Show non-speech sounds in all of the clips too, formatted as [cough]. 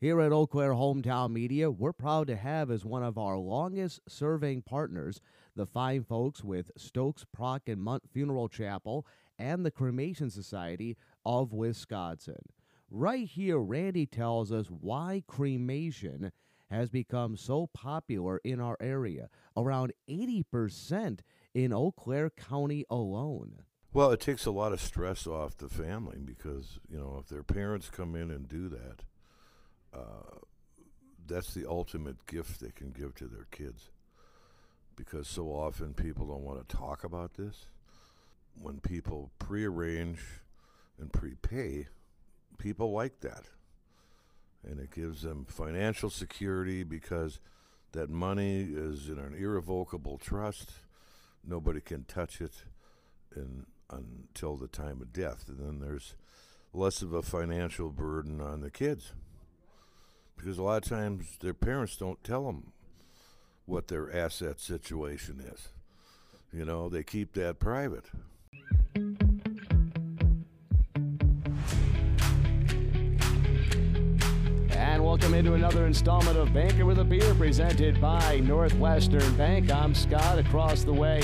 Here at Eau Claire Hometown Media, we're proud to have as one of our longest serving partners the fine folks with Stokes, Prock, and Mundt Funeral Chapel and the Cremation Society of Wisconsin. Right here, Randy tells us why cremation has become so popular in our area, around 80% in Eau Claire County alone. Well, it takes a lot of stress off the family because, you know, if their parents come in and do that, that's the ultimate gift they can give to their kids. Because so often people don't want to talk about this. When people prearrange and prepay, people like that. And it gives them financial security because that money is in an irrevocable trust. Nobody can touch it in, until the time of death. And then there's less of a financial burden on the kids because a lot of times their parents don't tell them what their asset situation is. You know, they keep that private. And welcome into another installment of Banker with a Beer presented by Northwestern Bank. I'm Scott. Across the way,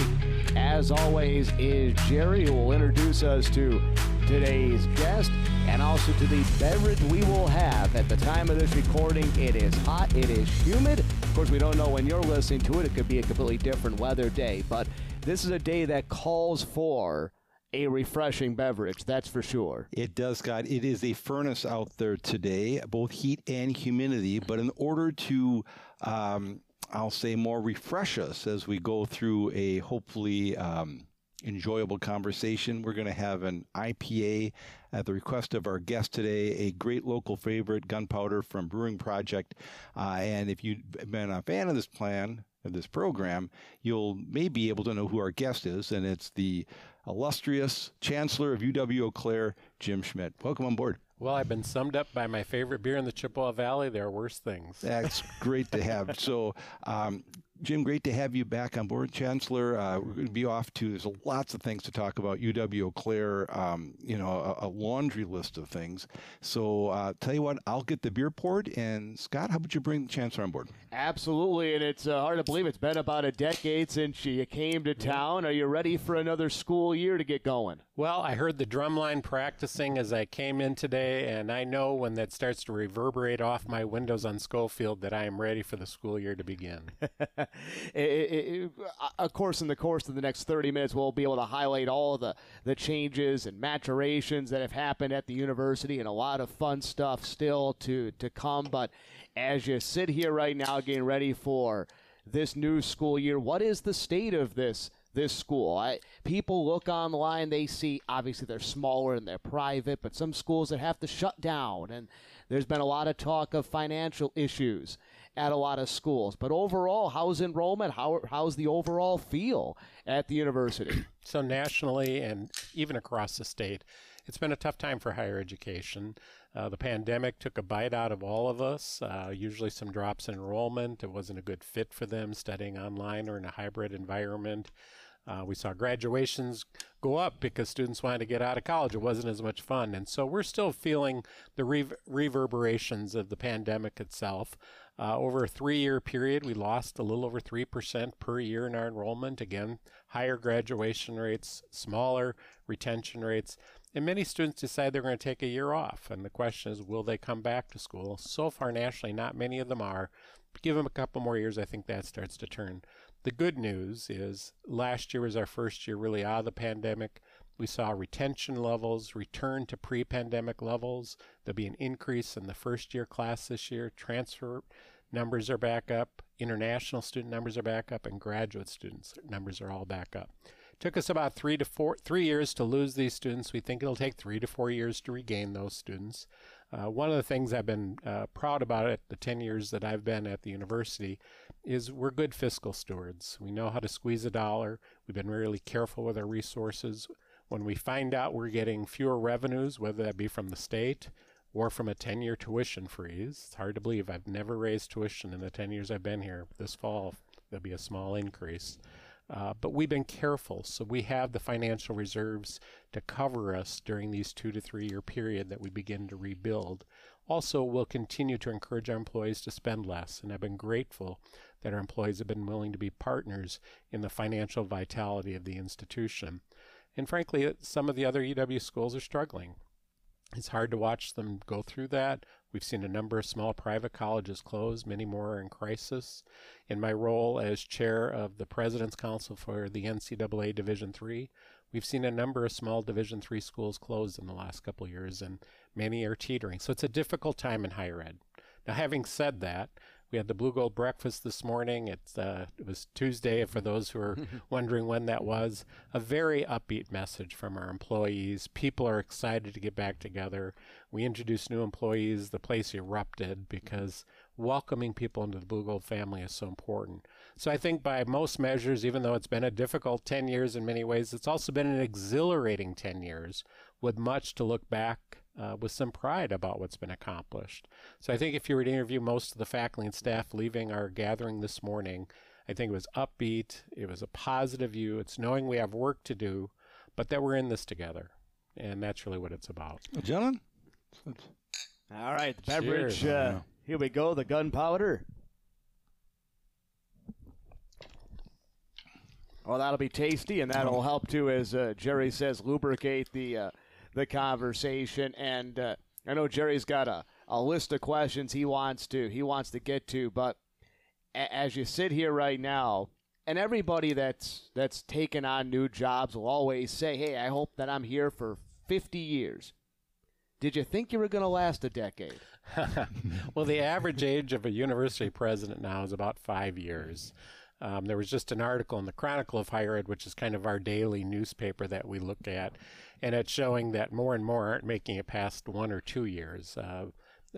as always, is Jerry, who will introduce us to today's guest and also to the beverage we will have. At the time of this recording, it is hot, it is humid. Of course, we don't know when you're listening to it. It could be a completely different weather day, but this is a day that calls for a refreshing beverage, that's for sure. It does, Scott. It is a furnace out there today, both heat and humidity. But in order to, um, I'll say, more refresh us as we go through a hopefully um, enjoyable conversation. We're going to have an IPA at the request of our guest today, a great local favorite, Gunpowder from Brewing Projekt. Uh, and if you've been a fan of this plan, of this program, you'll may be able to know who our guest is, and it's the illustrious Chancellor of UW Eau Claire, Jim Schmidt. Welcome on board. Well, I've been summed up by my favorite beer in the Chippewa Valley. There are worse things. That's great to have. So, um, Jim, great to have you back on board, Chancellor. Uh, we're going to be off to, there's lots of things to talk about. UW Eau Claire, um, you know, a, a, laundry list of things. So, uh, tell you what, I'll get the beer poured. And, Scott, how about you bring the Chancellor on board? Absolutely. And it's uh, hard to believe it's been about a decade since you came to town. Are you ready for another school year to get going? Well, I heard the drumline practicing as I came in today, and I know when that starts to reverberate off my windows on Schofield that I am ready for the school year to begin. [laughs] [laughs] it, uh, of course, in the course of the next 30 minutes, we'll be able to highlight all the, the changes and maturations that have happened at the university and a lot of fun stuff still to, to come. But as you sit here right now getting ready for this new school year, what is the state of this this school. I, people look online, they see obviously they're smaller and they're private, but some schools that have to shut down, and there's been a lot of talk of financial issues at a lot of schools. But overall, how's enrollment? How, how's the overall feel at the university? [clears throat] So, nationally and even across the state, it's been a tough time for higher education. Uh, the pandemic took a bite out of all of us, uh, usually some drops in enrollment. It wasn't a good fit for them studying online or in a hybrid environment. Uh, we saw graduations go up because students wanted to get out of college. It wasn't as much fun. And so we're still feeling the reverberations of the pandemic itself. Uh, over a three year period, we lost a little over 3% per year in our enrollment. Again, higher graduation rates, smaller retention rates. And many students decide they're going to take a year off. And the question is, will they come back to school? So far, nationally, not many of them are. But Give them a couple more years, I think that starts to turn. The good news is last year was our first year really out of the pandemic. We saw retention levels return to pre pandemic levels. There'll be an increase in the first year class this year. Transfer numbers are back up, international student numbers are back up, and graduate students numbers are all back up. Took us about three to four, three years to lose these students. We think it'll take three to four years to regain those students. Uh, one of the things I've been uh, proud about at the 10 years that I've been at the university is we're good fiscal stewards. We know how to squeeze a dollar. We've been really careful with our resources. When we find out we're getting fewer revenues, whether that be from the state or from a 10 year tuition freeze, it's hard to believe I've never raised tuition in the 10 years I've been here. This fall, there'll be a small increase. Uh, but we've been careful, so we have the financial reserves to cover us during these two to three year period that we begin to rebuild. Also, we'll continue to encourage our employees to spend less, and I've been grateful that our employees have been willing to be partners in the financial vitality of the institution. And frankly, some of the other UW schools are struggling. It's hard to watch them go through that. We've seen a number of small private colleges close, many more are in crisis. In my role as chair of the President's Council for the NCAA Division III, we've seen a number of small Division III schools close in the last couple years, and many are teetering. So it's a difficult time in higher ed. Now, having said that, we had the Blugold breakfast this morning. It's, uh, it was Tuesday, for those who are [laughs] wondering when that was. A very upbeat message from our employees. People are excited to get back together. We introduced new employees. The place erupted because welcoming people into the Blugold family is so important. So I think by most measures, even though it's been a difficult 10 years in many ways, it's also been an exhilarating 10 years with much to look back uh, with some pride about what's been accomplished. So I think if you were to interview most of the faculty and staff leaving our gathering this morning, I think it was upbeat, it was a positive view, it's knowing we have work to do, but that we're in this together. And that's really what it's about. Gentlemen? All right, the beverage. Cheers. Uh, here we go, the gunpowder. Well, that'll be tasty, and that'll help too, as uh, Jerry says, lubricate the uh, the conversation. And uh, I know Jerry's got a, a list of questions he wants to he wants to get to, but a- as you sit here right now, and everybody that's that's taken on new jobs will always say, "Hey, I hope that I'm here for 50 years." Did you think you were going to last a decade? [laughs] well, the average age of a university president now is about five years. Um, there was just an article in the Chronicle of Higher Ed, which is kind of our daily newspaper that we look at, and it's showing that more and more aren't making it past one or two years. Uh,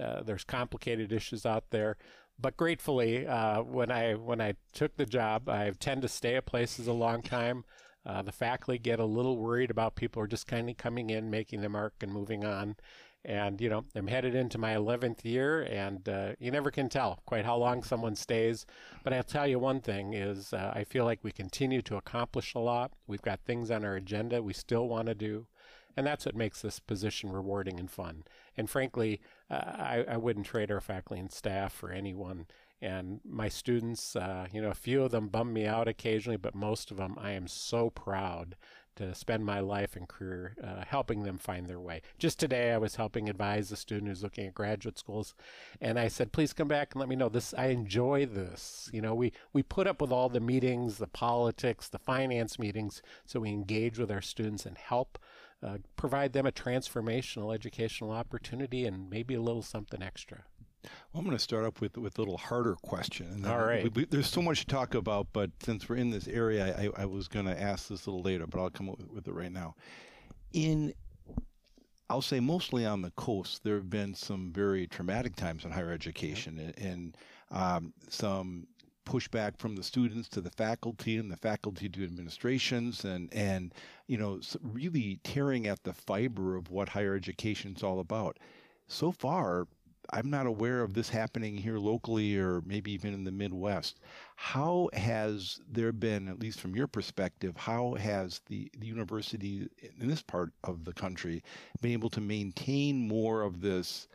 uh, there's complicated issues out there, but gratefully, uh, when I when I took the job, I tend to stay at places a long time. Uh, the faculty get a little worried about people are just kind of coming in, making their mark, and moving on. And, you know, I'm headed into my 11th year, and uh, you never can tell quite how long someone stays. But I'll tell you one thing is uh, I feel like we continue to accomplish a lot. We've got things on our agenda we still want to do. And that's what makes this position rewarding and fun. And frankly, uh, I, I wouldn't trade our faculty and staff for anyone. And my students, uh, you know, a few of them bum me out occasionally, but most of them I am so proud to spend my life and career uh, helping them find their way. Just today, I was helping advise a student who's looking at graduate schools, and I said, "Please come back and let me know this. I enjoy this. You know, we we put up with all the meetings, the politics, the finance meetings, so we engage with our students and help." Uh, provide them a transformational educational opportunity and maybe a little something extra. Well, I'm going to start up with with a little harder question. And All right. we- we- there's so much to talk about, but since we're in this area, I, I was going to ask this a little later, but I'll come up with, with it right now. In, I'll say mostly on the coast, there have been some very traumatic times in higher education, and, and um, some pushback from the students to the faculty and the faculty to administrations and and you know really tearing at the fiber of what higher education is all about so far I'm not aware of this happening here locally or maybe even in the Midwest. How has there been, at least from your perspective, how has the, the university in this part of the country been able to maintain more of this,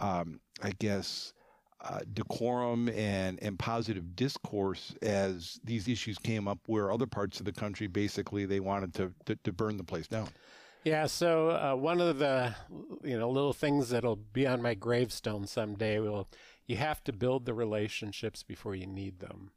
um, I guess, uh, decorum and, and positive discourse as these issues came up where other parts of the country basically they wanted to, to, to burn the place down? Yeah, so uh, one of the you know little things that'll be on my gravestone someday will you have to build the relationships before you need them.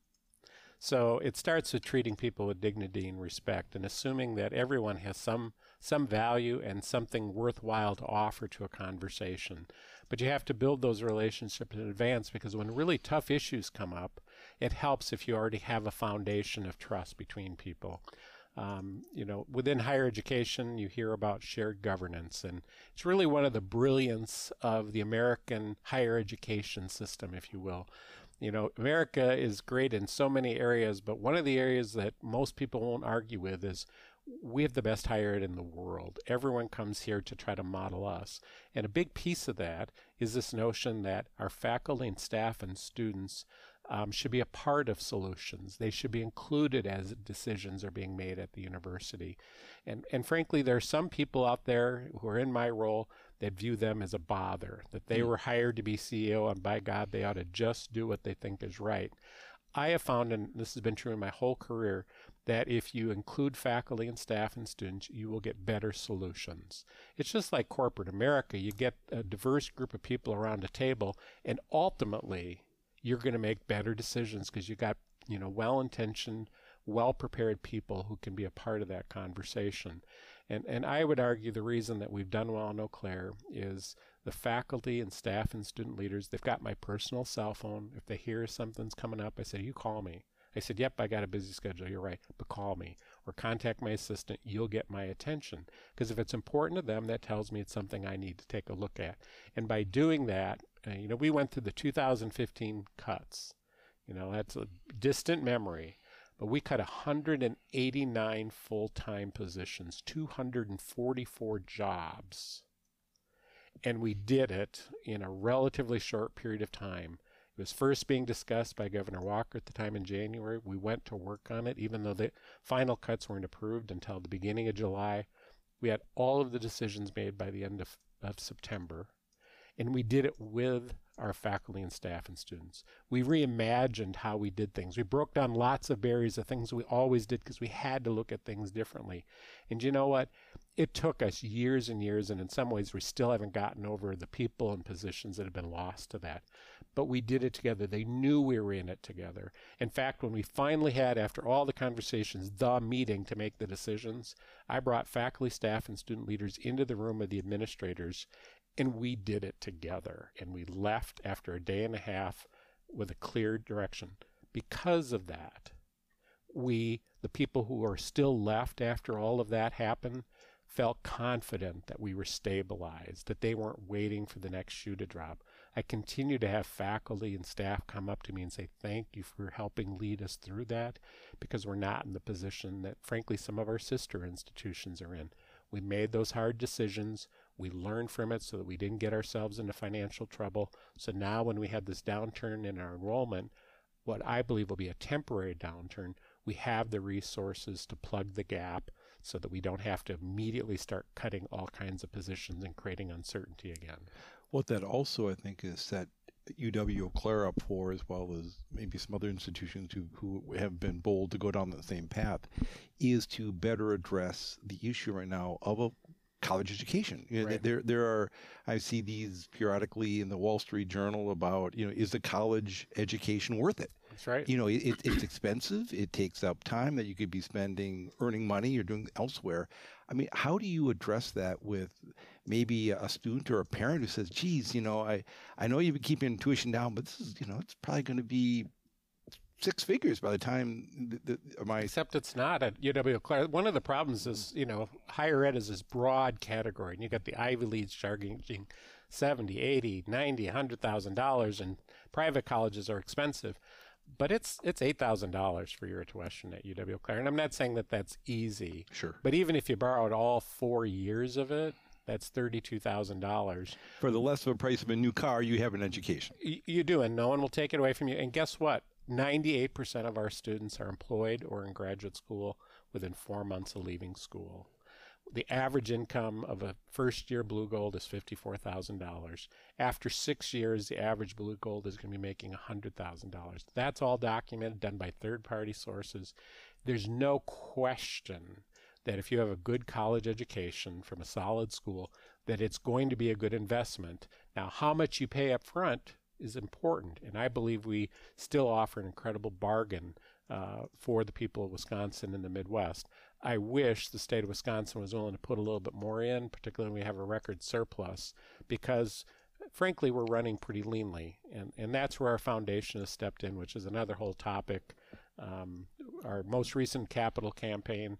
So it starts with treating people with dignity and respect and assuming that everyone has some some value and something worthwhile to offer to a conversation. But you have to build those relationships in advance because when really tough issues come up, it helps if you already have a foundation of trust between people. Um, you know, within higher education, you hear about shared governance, and it's really one of the brilliance of the American higher education system, if you will. You know, America is great in so many areas, but one of the areas that most people won't argue with is we have the best higher ed in the world. Everyone comes here to try to model us. And a big piece of that is this notion that our faculty and staff and students um, should be a part of solutions. They should be included as decisions are being made at the university. And, and frankly, there are some people out there who are in my role that view them as a bother, that they were hired to be CEO, and by God, they ought to just do what they think is right. I have found, and this has been true in my whole career, that if you include faculty and staff and students, you will get better solutions. It's just like corporate America. You get a diverse group of people around a table, and ultimately, you're going to make better decisions because you got you know well-intentioned, well-prepared people who can be a part of that conversation. And, and I would argue the reason that we've done well in Eau Claire is the faculty and staff and student leaders, they've got my personal cell phone. If they hear something's coming up, I say, you call me. I said, yep, I got a busy schedule. You're right, but call me or contact my assistant. You'll get my attention. Because if it's important to them, that tells me it's something I need to take a look at. And by doing that, uh, you know, we went through the 2015 cuts. You know, that's a distant memory but we cut 189 full-time positions, 244 jobs. And we did it in a relatively short period of time. It was first being discussed by Governor Walker at the time in January. We went to work on it, even though the final cuts weren't approved until the beginning of July. We had all of the decisions made by the end of, of September. And we did it with our faculty and staff and students. We reimagined how we did things. We broke down lots of barriers of things we always did because we had to look at things differently. And you know what? It took us years and years, and in some ways, we still haven't gotten over the people and positions that have been lost to that. But we did it together. They knew we were in it together. In fact, when we finally had, after all the conversations, the meeting to make the decisions, I brought faculty, staff, and student leaders into the room of the administrators and we did it together. And we left after a day and a half with a clear direction. Because of that, we, the people who are still left after all of that happened, felt confident that we were stabilized, that they weren't waiting for the next shoe to drop. I continue to have faculty and staff come up to me and say, Thank you for helping lead us through that because we're not in the position that, frankly, some of our sister institutions are in. We made those hard decisions. We learned from it so that we didn't get ourselves into financial trouble. So now, when we had this downturn in our enrollment, what I believe will be a temporary downturn, we have the resources to plug the gap so that we don't have to immediately start cutting all kinds of positions and creating uncertainty again. What that also, I think, is set UW Claire up for, as well as maybe some other institutions who, who have been bold to go down the same path, is to better address the issue right now of a college education. You know, Right. There, there are. I see these periodically in the Wall Street Journal about you know is the college education worth it? That's right. You know, it, it, it's expensive. It takes up time that you could be spending earning money or doing elsewhere. I mean, how do you address that with maybe a student or a parent who says, "Geez, you know, I I know you've been keeping tuition down, but this is you know it's probably going to be six figures by the time the, the, my Except it's not at UW Claire. One of the problems is, you know, higher ed is this broad category, and you got the Ivy Leagues charging 70, 80, 90, 100,000 dollars, and private colleges are expensive. But it's it's eight thousand dollars for your tuition at UW Eau Claire, and I'm not saying that that's easy. Sure. But even if you borrowed all four years of it, that's thirty-two thousand dollars. for the less of a price of a new car, you have an education. Y- You do, and no one will take it away from you. And guess what? 98% of our students are employed or in graduate school within four months of leaving school. The average income of a first year Blugold is $54,000. After six years, the average Blugold is going to be making $100,000. That's all documented, done by third party sources. There's no question that if you have a good college education from a solid school, that it's going to be a good investment. Now, how much you pay up front is important, and I believe we still offer an incredible bargain uh, for the people of Wisconsin and the Midwest. I wish the state of Wisconsin was willing to put a little bit more in, particularly when we have a record surplus, because frankly, we're running pretty leanly, and, and that's where our foundation has stepped in, which is another whole topic. Um, our most recent capital campaign,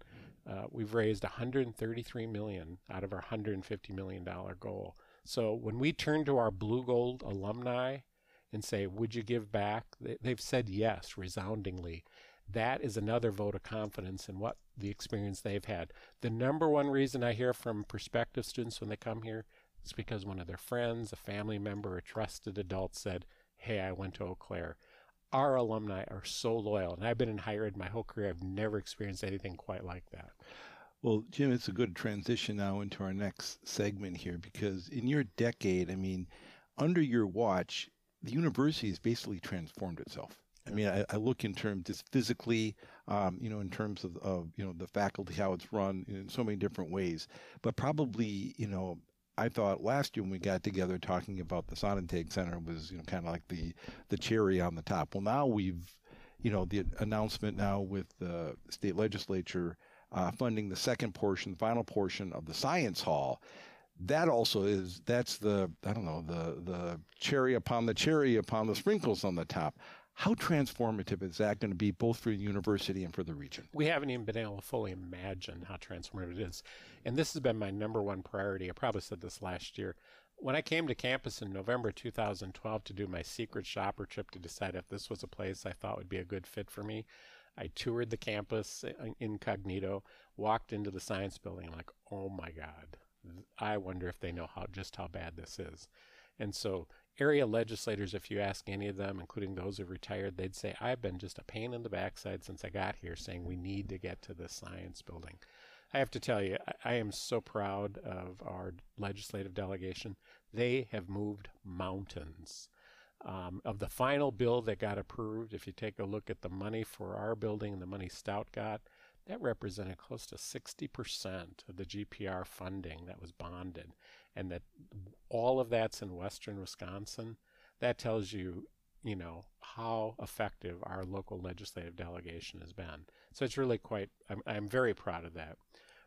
uh, we've raised 133 million out of our 150 million dollar goal. So when we turn to our Blugold alumni and say, "Would you give back?" They, they've said yes resoundingly. That is another vote of confidence in what the experience they've had. The number one reason I hear from prospective students when they come here is because one of their friends, a family member, a trusted adult said, "Hey, I went to Eau Claire." our alumni are so loyal, and I've been in higher ed my whole career. I've never experienced anything quite like that. Well, Jim, it's a good transition now into our next segment here because in your decade, I mean, under your watch, the university has basically transformed itself. I mean, I, I look in terms just physically, um, you know, in terms of, of, you know, the faculty, how it's run in so many different ways. But probably, you know, I thought last year when we got together talking about the Sonnentag Center was, you know, kind of like the, the cherry on the top. Well, now we've, you know, the announcement now with the state legislature uh, funding the second portion, the final portion of the science hall that also is that's the I don't know the the cherry upon the cherry upon the sprinkles on the top. How transformative is that going to be both for the university and for the region? We haven't even been able to fully imagine how transformative it is. And this has been my number one priority. I probably said this last year. When I came to campus in November 2012 to do my secret shopper trip to decide if this was a place I thought would be a good fit for me, I toured the campus incognito, walked into the science building, like, oh my God, I wonder if they know how just how bad this is. And so area legislators, if you ask any of them, including those who retired, they'd say, I've been just a pain in the backside since I got here saying we need to get to the science building. I have to tell you, I, I am so proud of our legislative delegation. They have moved mountains. Um, of the final bill that got approved, if you take a look at the money for our building and the money Stout got, that represented close to 60% of the GPR funding that was bonded. And that all of that's in western Wisconsin. That tells you, you know, how effective our local legislative delegation has been. So it's really quite, I'm, I'm very proud of that.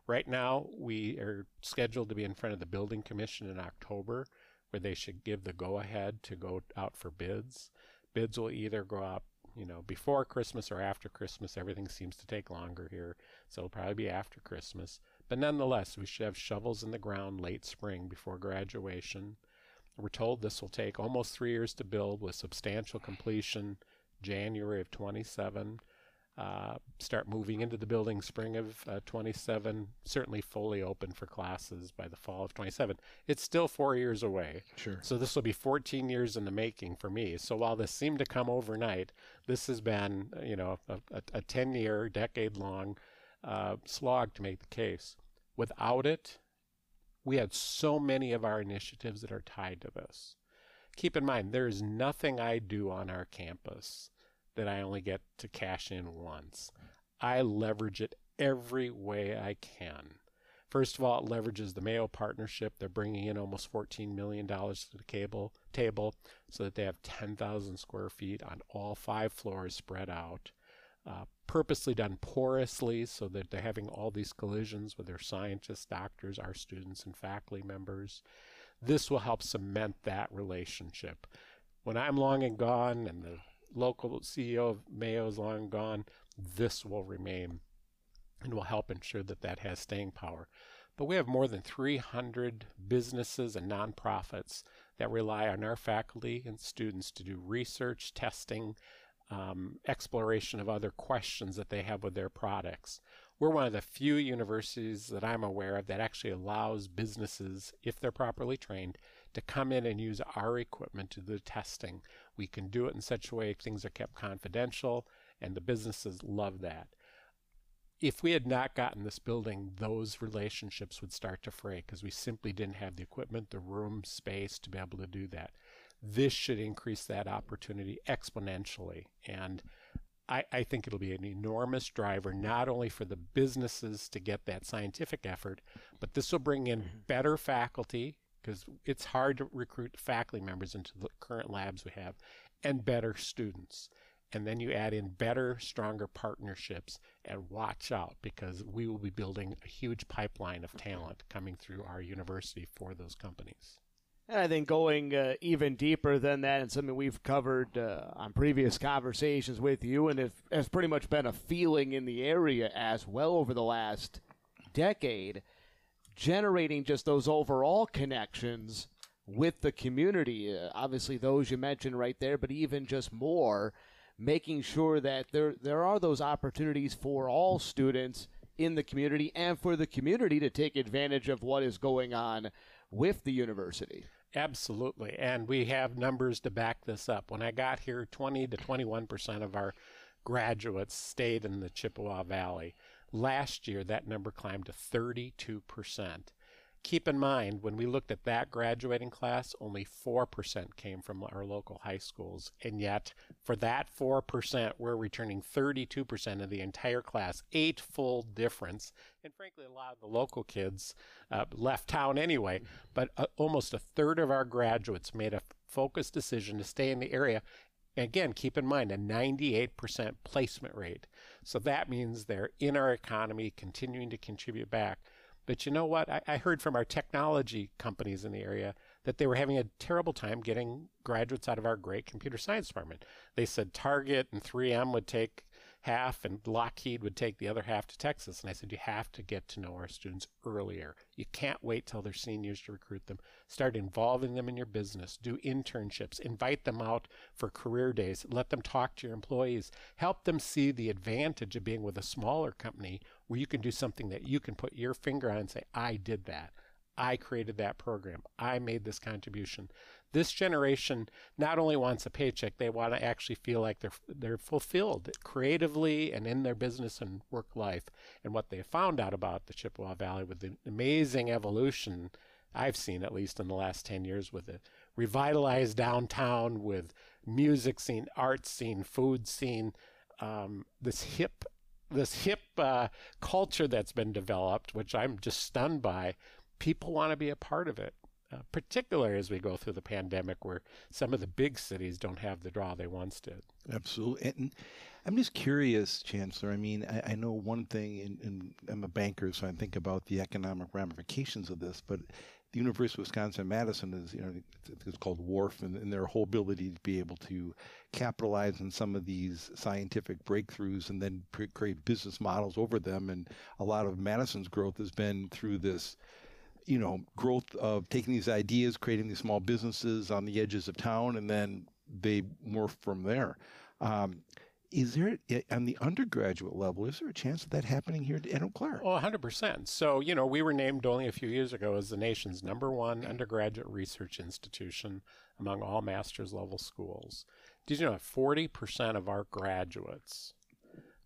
Right now, we are scheduled to be in front of the Building Commission in October, where they should give the go ahead to go out for bids. Bids will either go out you know, before Christmas or after Christmas. Everything seems to take longer here, so it'll probably be after Christmas. But nonetheless, we should have shovels in the ground late spring before graduation. We're told this will take almost three years to build with substantial completion January of 27 uh, start moving into the building spring of uh, 27, certainly fully open for classes by the fall of 27. It's still four years away. Sure. So this will be 14 years in the making for me. So while this seemed to come overnight, this has been, you know, a, a 10 year, decade long uh, slog to make the case. Without it, we had so many of our initiatives that are tied to this. Keep in mind, there is nothing I do on our campus that I only get to cash in once. I leverage it every way I can. First of all, it leverages the Mayo partnership. They're bringing in almost $14 million to the cable table so that they have 10,000 square feet on all five floors spread out. Uh, purposely done porously so that they're having all these collisions with their scientists, doctors, our students, and faculty members. This will help cement that relationship. When I'm long and gone and the local CEO of Mayo is long gone, this will remain and will help ensure that that has staying power. But we have more than 300 businesses and nonprofits that rely on our faculty and students to do research, testing, um, exploration of other questions that they have with their products. We're one of the few universities that I'm aware of that actually allows businesses, if they're properly trained, to come in and use our equipment to do testing. We can do it in such a way things are kept confidential, and the businesses love that. If we had not gotten this building, those relationships would start to fray because we simply didn't have the equipment, the room, space to be able to do that. This should increase that opportunity exponentially. And I, I, think it'll be an enormous driver, not only for the businesses to get that scientific effort, but this will bring in mm-hmm. better faculty because it's hard to recruit faculty members into the current labs we have and better students. And then you add in better, stronger partnerships and watch out because we will be building a huge pipeline of talent coming through our university for those companies. And I think going uh, even deeper than that, and something we've covered uh, on previous conversations with you, and it has pretty much been a feeling in the area as well over the last decade, generating just those overall connections with the community. Uh, obviously, those you mentioned right there, but even just more, making sure that there there are those opportunities for all students in the community and for the community to take advantage of what is going on with the university. Absolutely. And we have numbers to back this up. When I got here, 20 to 21% of our graduates stayed in the Chippewa Valley. Last year, that number climbed to 32%. Keep in mind, when we looked at that graduating class, only 4% came from our local high schools. And yet, for that 4%, we're returning 32% of the entire class, eightfold difference. And frankly, a lot of the local kids uh, left town anyway, but uh, almost a third of our graduates made a focused decision to stay in the area. Again, keep in mind a 98% placement rate. So that means they're in our economy, continuing to contribute back. But you know what? I, I, heard from our technology companies in the area that they were having a terrible time getting graduates out of our great computer science department. They said Target and 3M would take half and Lockheed would take the other half to Texas. And I said, you have to get to know our students earlier. You can't wait till they're seniors to recruit them. Start involving them in your business. Do internships. Invite them out for career days. Let them talk to your employees. Help them see the advantage of being with a smaller company where you can do something that you can put your finger on and say, I did that. I created that program. I made this contribution. This generation not only wants a paycheck, they want to actually feel like they're they're fulfilled creatively and in their business and work life. And what they found out about the Chippewa Valley with the amazing evolution I've seen, at least in the last 10 years, with a revitalized downtown, with music scene, art scene, food scene, um, this hip this hip uh, culture that's been developed, which I'm just stunned by, people want to be a part of it. Uh, particularly as we go through the pandemic, where some of the big cities don't have the draw they once did. Absolutely. And I'm just curious, Chancellor. I mean, I, I know one thing, and, I'm a banker, so I think about the economic ramifications of this, but the University of Wisconsin Madison is, you know, it's called WARF, and, and, their whole ability to be able to capitalize on some of these scientific breakthroughs and then pre- create business models over them. And a lot of Madison's growth has been through this, you know, growth of taking these ideas, creating these small businesses on the edges of town, and then they morph from there. Um, is there on the undergraduate level is there a chance of that happening here at Eau Claire? Oh, 100%. So, you know, we were named only a few years ago as the nation's number one undergraduate research institution among all master's level schools. Did you know 40% of our graduates,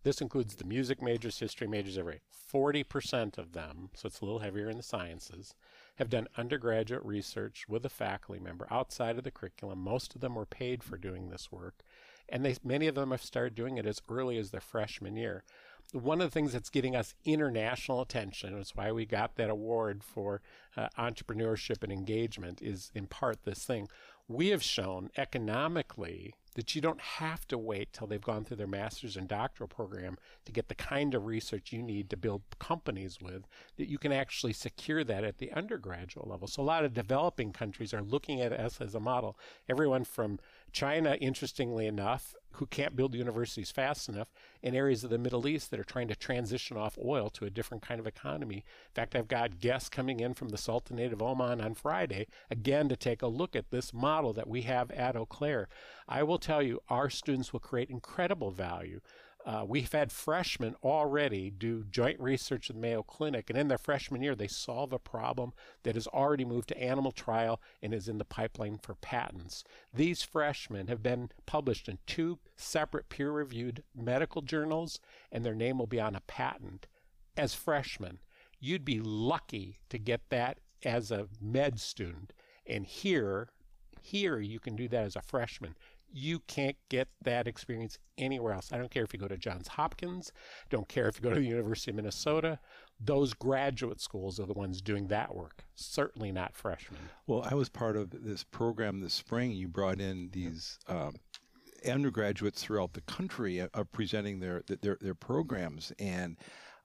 this includes the music majors, history majors, every 40% of them, so it's a little heavier in the sciences, have done undergraduate research with a faculty member outside of the curriculum. Most of them were paid for doing this work and they, many of them have started doing it as early as their freshman year. One of the things that's getting us international attention, it's why we got that award for uh, entrepreneurship and engagement, is in part this thing. We have shown economically that you don't have to wait till they've gone through their master's and doctoral program to get the kind of research you need to build companies with, that you can actually secure that at the undergraduate level. So a lot of developing countries are looking at us as a model. Everyone from China, interestingly enough, who can't build universities fast enough, in areas of the Middle East that are trying to transition off oil to a different kind of economy. In fact, I've got guests coming in from the Sultanate of Oman on Friday, again, to take a look at this model that we have at Eau Claire. I will tell you, our students will create incredible value. Uh, we've had freshmen already do joint research with Mayo Clinic, and in their freshman year, they solve a problem that has already moved to animal trial and is in the pipeline for patents. These freshmen have been published in two separate peer reviewed medical journals, and their name will be on a patent. As freshmen, you'd be lucky to get that as a med student. And here, here you can do that as a freshman you can't get that experience anywhere else. I don't care if you go to Johns Hopkins, don't care if you go to the University of Minnesota. Those graduate schools are the ones doing that work, certainly not freshmen. Well, I was part of this program this spring. You brought in these um, undergraduates throughout the country of uh, presenting their, their, their programs, and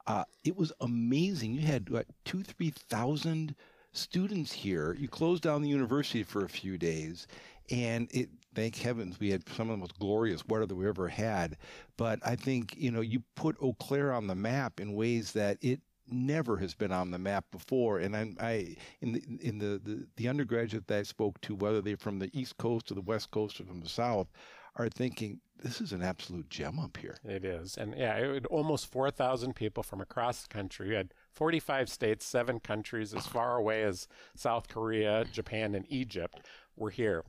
uh, it was amazing. You had what, two, 3,000 students here. You closed down the university for a few days, and it thank heavens we had some of the most glorious weather that we ever had. But I think you know you put Eau Claire on the map in ways that it never has been on the map before. And I, I in the in the, the the undergraduate that I spoke to, whether they're from the East Coast or the West Coast or from the South, are thinking, this is an absolute gem up here. It is. And yeah, it, almost 4,000 people from across the country. We had 45 states, seven countries as far away as South Korea, Japan, and Egypt were here.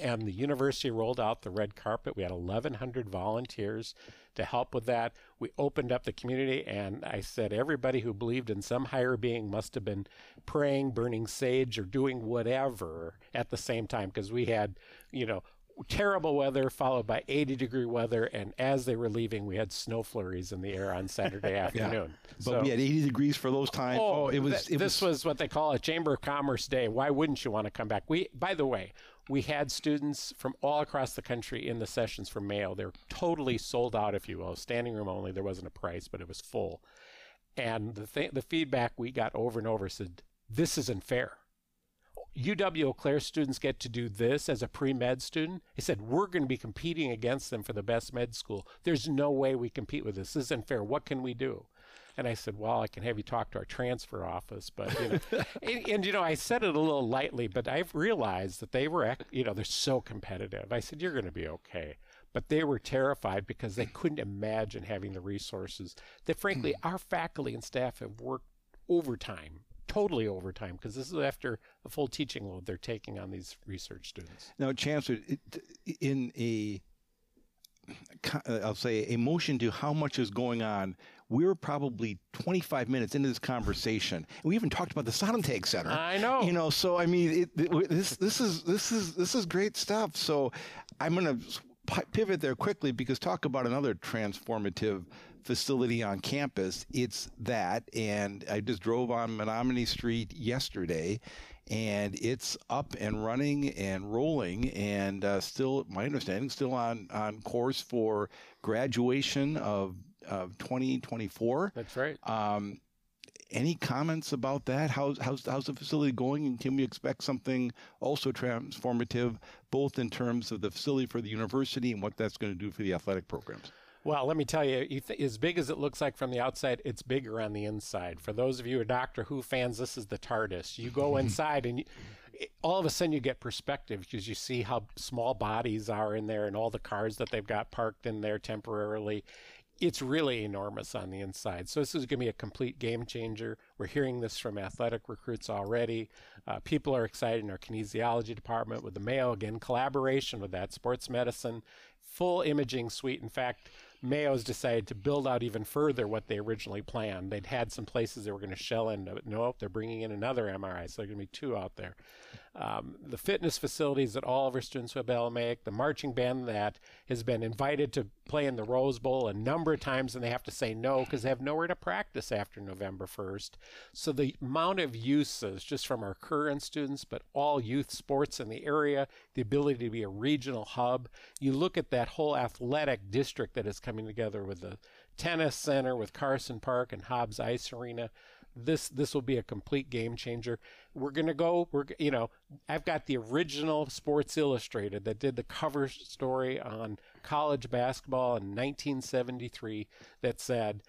And the university rolled out the red carpet. We had 1,100 volunteers to help with that. We opened up the community, and I said everybody who believed in some higher being must have been praying, burning sage, or doing whatever at the same time because we had, you know, terrible weather followed by 80 degree weather and as they were leaving we had snow flurries in the air on saturday [laughs] afternoon. But so, we had 80 degrees for those times. Oh, oh it was th- it this was, was what they call a chamber of commerce day. Why wouldn't you want to come back? We by the way we had students from all across the country in the sessions for Mayo they're totally sold out if you will standing room only there wasn't a price but it was full and the th- the feedback we got over and over said this isn't fair UW Eau Claire students get to do this as a pre med student. He said, We're going to be competing against them for the best med school. There's no way we compete with this. This isn't fair. What can we do? And I said, Well, I can have you talk to our transfer office. But, you know, [laughs] and, and, you know, I said it a little lightly, but I've realized that they were, you know, they're so competitive. I said, You're going to be okay. But they were terrified because they couldn't imagine having the resources that, frankly, hmm. our faculty and staff have worked overtime totally overtime because this is after a full teaching load they're taking on these research students. Now, Chancellor, in a I'll say a motion to how much is going on. We're probably 25 minutes into this conversation, and we haven't talked about the Sonnentag Center. I know. You know, so I mean, it, it, this this is this is this is great stuff. So I'm going to pivot there quickly because talk about another transformative facility on campus. It's that. And I just drove on Menomonie Street yesterday and it's up and running and rolling and uh, still, my understanding, still on, on course for graduation of, of 2024. That's right. Um, any comments about that? How's, how's, how's the facility going? And can we expect something also transformative, both in terms of the facility for the university and what that's going to do for the athletic programs? Well, let me tell you, as big as it looks like from the outside, it's bigger on the inside. For those of you who are Doctor Who fans, this is the TARDIS. You go [laughs] inside and you, all of a sudden you get perspective because you see how small bodies are in there and all the cars that they've got parked in there temporarily. It's really enormous on the inside. So this is going to be a complete game changer. We're hearing this from athletic recruits already. Uh, people are excited in our kinesiology department with the Mayo again collaboration with that sports medicine, full imaging suite. In fact, Mayo's decided to build out even further what they originally planned. They'd had some places they were going to shell in, but nope, they're bringing in another MRI, so there are going to be two out there. Um, the fitness facilities that all of our students will be able to make, the marching band that has been invited to play in the Rose Bowl a number of times, and they have to say no because they have nowhere to practice after November 1st. So the amount of uses just from our current students, but all youth sports in the area, the ability to be a regional hub. You look at that whole athletic district that is coming together with the tennis center, with Carson Park and Hobbs Ice Arena this this will be a complete game changer. We're gonna go. We're you know I've got the original Sports Illustrated that did the cover story on college basketball in 1973 that said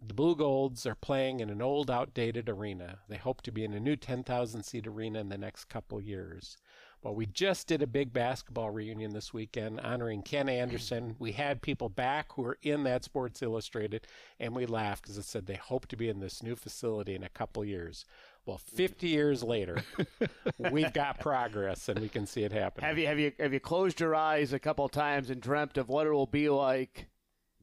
the Blugolds are playing in an old, outdated arena. They hope to be in a new 10,000 seat arena in the next couple years. Well, we just did a big basketball reunion this weekend honoring Ken Anderson. We had people back who were in that Sports Illustrated, and we laughed because it said they hope to be in this new facility in a couple years. Well, 50 years later, [laughs] we've got progress, and we can see it happening. Have you have you have you closed your eyes a couple times and dreamt of what it will be like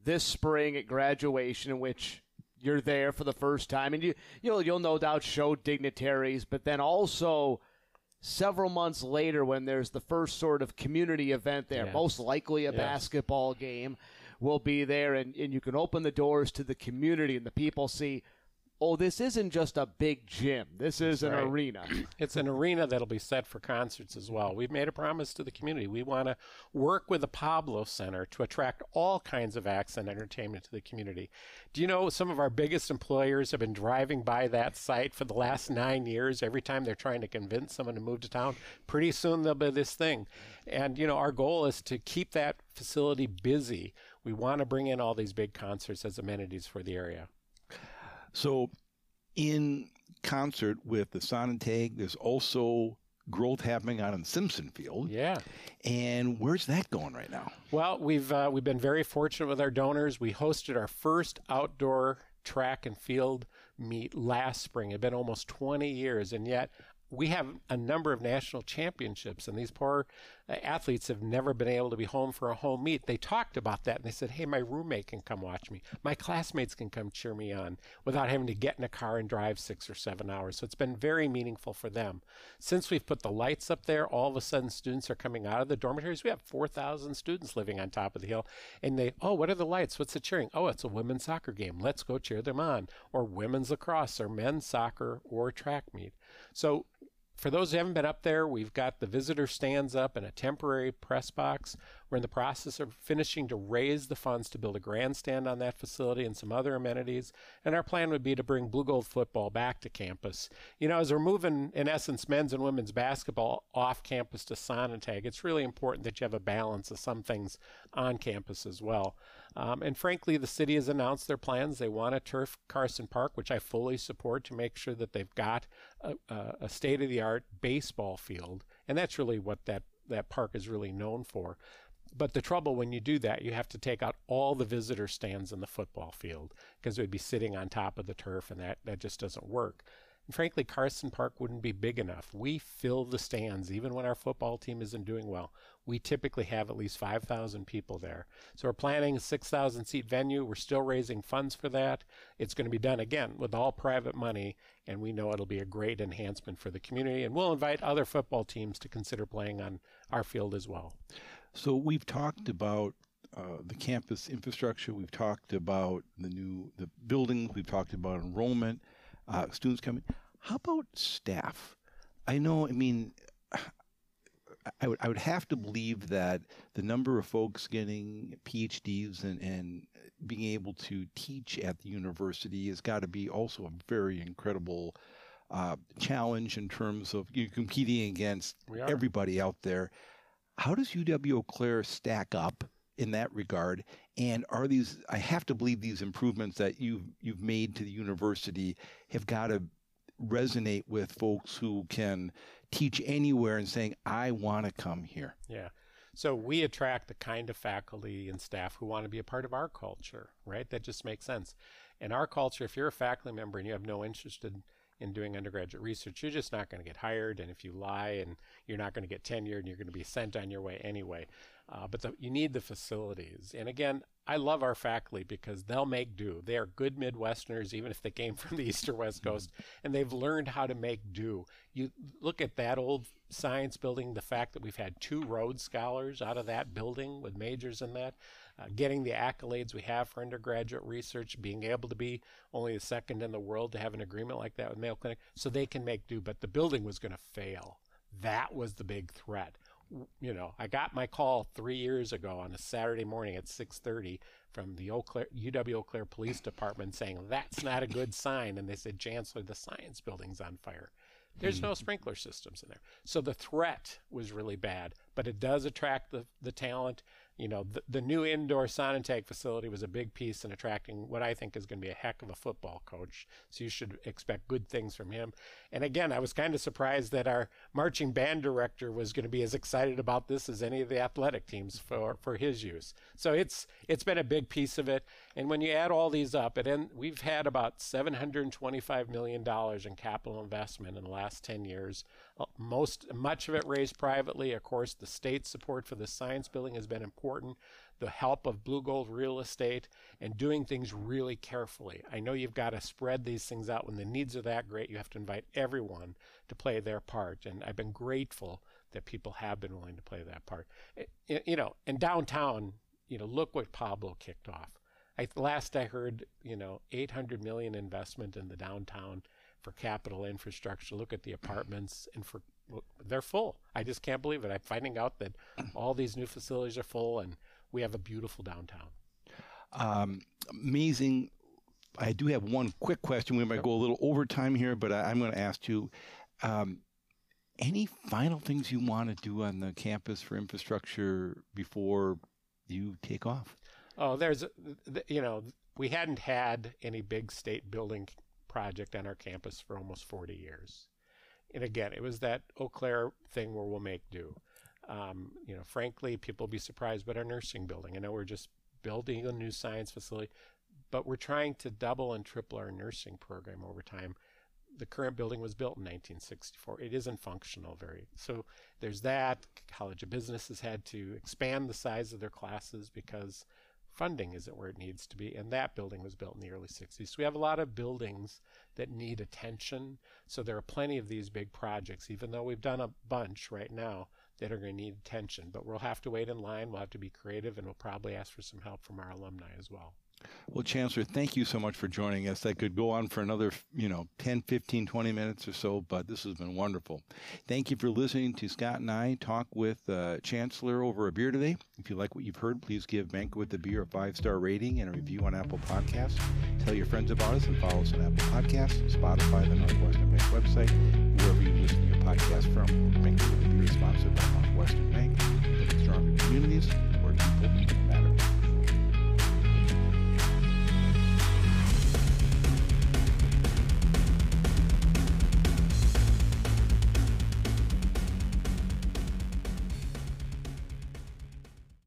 this spring at graduation, in which you're there for the first time, and you you'll you'll no doubt show dignitaries, but then also several months later when there's the first sort of community event there, yes. most likely a yes. basketball game will be there and, and you can open the doors to the community and the people see oh, this isn't just a big gym. This is an right. arena. [clears throat] It's an arena that'll be set for concerts as well. We've made a promise to the community. We want to work with the Pablo Center to attract all kinds of acts and entertainment to the community. Do you know some of our biggest employers have been driving by that site for the last nine years every time they're trying to convince someone to move to town? Pretty soon there'll be this thing. And, you know, our goal is to keep that facility busy. We want to bring in all these big concerts as amenities for the area. So, in concert with the Sonnentag, there's also growth happening out in Simpson Field. Yeah. And where's that going right now? Well, we've uh, we've been very fortunate with our donors. We hosted our first outdoor track and field meet last spring. It's been almost 20 years, and yet we have a number of national championships, and these poor athletes have never been able to be home for a home meet. They talked about that and they said, Hey, my roommate can come watch me. My classmates can come cheer me on without having to get in a car and drive six or seven hours. So it's been very meaningful for them. Since we've put the lights up there, all of a sudden students are coming out of the dormitories. We have 4,000 students living on top of the hill. And they, Oh, what are the lights? What's the cheering? Oh, it's a women's soccer game. Let's go cheer them on. Or women's lacrosse or men's soccer or track meet. So for those who haven't been up there, we've got the visitor stands up and a temporary press box. We're in the process of finishing to raise the funds to build a grandstand on that facility and some other amenities. And our plan would be to bring Blugold football back to campus. You know, as we're moving, in essence, men's and women's basketball off campus to Sonnentag, it's really important that you have a balance of some things on campus as well. Um, and frankly, the city has announced their plans. They want to turf Carson Park, which I fully support to make sure that they've got a, a state of the art baseball field. And that's really what that, that park is really known for. But the trouble when you do that, you have to take out all the visitor stands in the football field because it would be sitting on top of the turf, and that, that just doesn't work. And frankly, Carson Park wouldn't be big enough. We fill the stands even when our football team isn't doing well we typically have at least 5,000 people there. So we're planning a 6,000 seat venue. We're still raising funds for that. It's going to be done again with all private money, and we know it'll be a great enhancement for the community. And we'll invite other football teams to consider playing on our field as well. So we've talked about uh, the campus infrastructure. We've talked about the new the buildings. We've talked about enrollment, uh, students coming. How about staff? I know. I mean, I would I would have to believe that the number of folks getting PhDs and, and being able to teach at the university has got to be also a very incredible uh, challenge in terms of you competing against everybody out there. How does UW Eau Claire stack up in that regard? And are these? I have to believe these improvements that you've you've made to the university have got to resonate with folks who can teach anywhere and saying, I want to come here. Yeah. So we attract the kind of faculty and staff who want to be a part of our culture, right? That just makes sense. In our culture, if you're a faculty member and you have no interest in, in doing undergraduate research, you're just not going to get hired. And if you lie and you're not going to get tenured and you're going to be sent on your way anyway. Uh, but the, you need the facilities. And again, I love our faculty because they'll make do. They are good Midwesterners, even if they came [laughs] from the East or West mm-hmm. Coast, and they've learned how to make do. You look at that old science building, the fact that we've had two Rhodes Scholars out of that building with majors in that, uh, getting the accolades we have for undergraduate research, being able to be only the second in the world to have an agreement like that with Mayo Clinic, so they can make do. But the building was going to fail. That was the big threat you know, I got my call three years ago on a Saturday morning at 6:30 from the Eau Claire, UW Eau Claire Police Department saying that's not a good sign, and they said, Chancellor, the science building's on fire. There's no hmm. sprinkler systems in there, so the threat was really bad. But it does attract the the talent you know, the, the new indoor Sonnentag facility was a big piece in attracting what I think is going to be a heck of a football coach. So you should expect good things from him. And again, I was kind of surprised that our marching band director was going to be as excited about this as any of the athletic teams for, for his use. So it's it's been a big piece of it. And when you add all these up, and we've had about $725 million in capital investment in the last 10 years. Most much of it raised privately. Of course, the state support for the science building has been important. The help of Blugold Real Estate and doing things really carefully. I know you've got to spread these things out when the needs are that great. You have to invite everyone to play their part, and I've been grateful that people have been willing to play that part. It, you know, in downtown, you know, look what Pablo kicked off. I, last I heard, you know, 800 million investment in the downtown for capital infrastructure. Look at the apartments and for they're full. I just can't believe it. I'm finding out that all these new facilities are full and we have a beautiful downtown. Um, amazing. I do have one quick question. We might go a little over time here, but I, am going to ask you. Um, any final things you want to do on the campus for infrastructure before you take off? Oh, there's, you know, we hadn't had any big state building project on our campus for almost 40 years. And again, it was that Eau Claire thing where we'll make do. Um, you know, frankly, people will be surprised but our nursing building. I know we're just building a new science facility, but we're trying to double and triple our nursing program over time. The current building was built in 1964. It isn't functional very. So there's that. College of Business has had to expand the size of their classes because funding isn't where it needs to be. And that building was built in the early 60s. So we have a lot of buildings that need attention. So there are plenty of these big projects, even though we've done a bunch right now that are going to need attention. But we'll have to wait in line. We'll have to be creative, and we'll probably ask for some help from our alumni as well. Well, Chancellor, thank you so much for joining us. I could go on for another, you know, 10, 15, 20 minutes or so, but this has been wonderful. Thank you for listening to Scott and I talk with uh, Chancellor over a beer today. If you like what you've heard, please give Banquet with the Beer a five star rating and a review on Apple Podcasts. Tell your friends about us and follow us on Apple Podcasts, Spotify, the Northwestern Bank website, wherever you listen to your podcast from. Banquet with the Beer is sponsored by Northwestern Bank, stronger communities, where people